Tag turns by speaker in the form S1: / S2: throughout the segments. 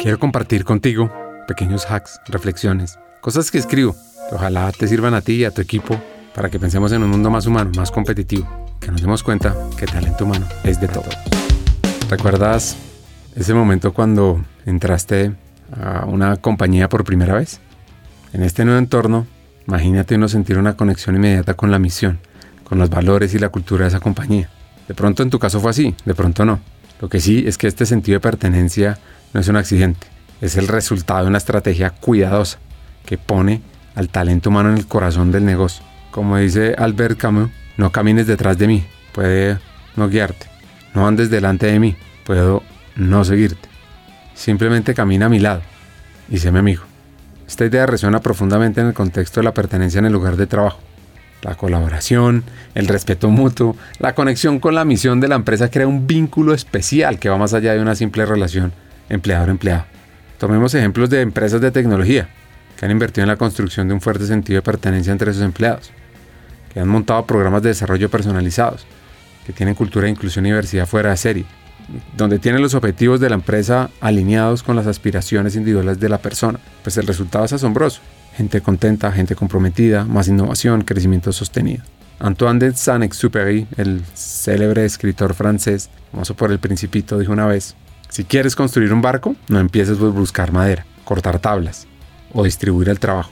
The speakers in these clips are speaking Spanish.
S1: Quiero compartir contigo pequeños hacks, reflexiones, cosas que escribo que ojalá te sirvan a ti y a tu equipo para que pensemos en un mundo más humano, más competitivo, que nos demos cuenta que talento humano es de todo. ¿Recuerdas ese momento cuando entraste a una compañía por primera vez? En este nuevo entorno, imagínate uno sentir una conexión inmediata con la misión, con los valores y la cultura de esa compañía. De pronto en tu caso fue así, de pronto no. Lo que sí es que este sentido de pertenencia no es un accidente, es el resultado de una estrategia cuidadosa que pone al talento humano en el corazón del negocio. Como dice Albert Camus, no camines detrás de mí, puede no guiarte. No andes delante de mí, puedo no seguirte. Simplemente camina a mi lado y sé mi amigo. Esta idea resuena profundamente en el contexto de la pertenencia en el lugar de trabajo. La colaboración, el respeto mutuo, la conexión con la misión de la empresa crea un vínculo especial que va más allá de una simple relación empleador-empleado. Tomemos ejemplos de empresas de tecnología que han invertido en la construcción de un fuerte sentido de pertenencia entre sus empleados, que han montado programas de desarrollo personalizados, que tienen cultura de inclusión y diversidad fuera de serie, donde tienen los objetivos de la empresa alineados con las aspiraciones individuales de la persona. Pues el resultado es asombroso gente contenta, gente comprometida, más innovación, crecimiento sostenido. Antoine de Saint-Exupéry, el célebre escritor francés, famoso por el principito, dijo una vez, si quieres construir un barco, no empieces por buscar madera, cortar tablas o distribuir el trabajo.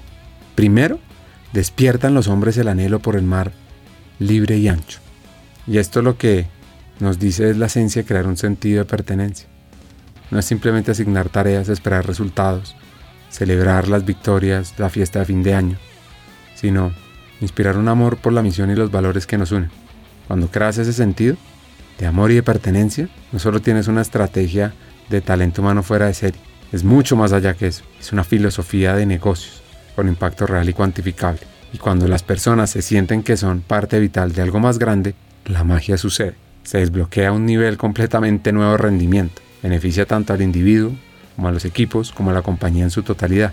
S1: Primero, despiertan los hombres el anhelo por el mar libre y ancho. Y esto lo que nos dice es la esencia de crear un sentido de pertenencia. No es simplemente asignar tareas, esperar resultados, celebrar las victorias, la fiesta de fin de año, sino inspirar un amor por la misión y los valores que nos unen. Cuando creas ese sentido de amor y de pertenencia, no solo tienes una estrategia de talento humano fuera de serie, es mucho más allá que eso, es una filosofía de negocios con impacto real y cuantificable. Y cuando las personas se sienten que son parte vital de algo más grande, la magia sucede. Se desbloquea un nivel completamente nuevo de rendimiento. Beneficia tanto al individuo como a los equipos, como a la compañía en su totalidad.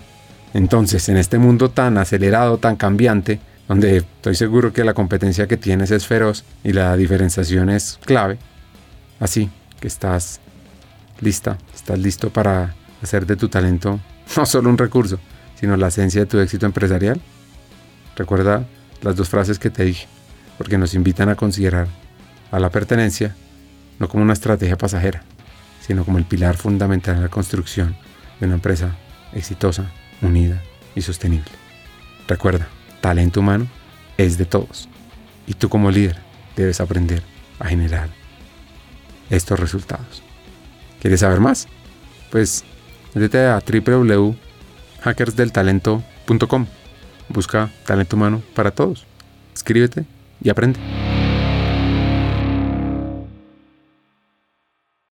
S1: Entonces, en este mundo tan acelerado, tan cambiante, donde estoy seguro que la competencia que tienes es feroz y la diferenciación es clave, así que estás lista, estás listo para hacer de tu talento no solo un recurso, sino la esencia de tu éxito empresarial. Recuerda las dos frases que te dije, porque nos invitan a considerar a la pertenencia no como una estrategia pasajera, sino como el pilar fundamental en la construcción de una empresa exitosa, unida y sostenible. Recuerda, talento humano es de todos y tú como líder debes aprender a generar estos resultados. ¿Quieres saber más? Pues vete a www.hackersdeltalento.com. Busca talento humano para todos. Escríbete y aprende.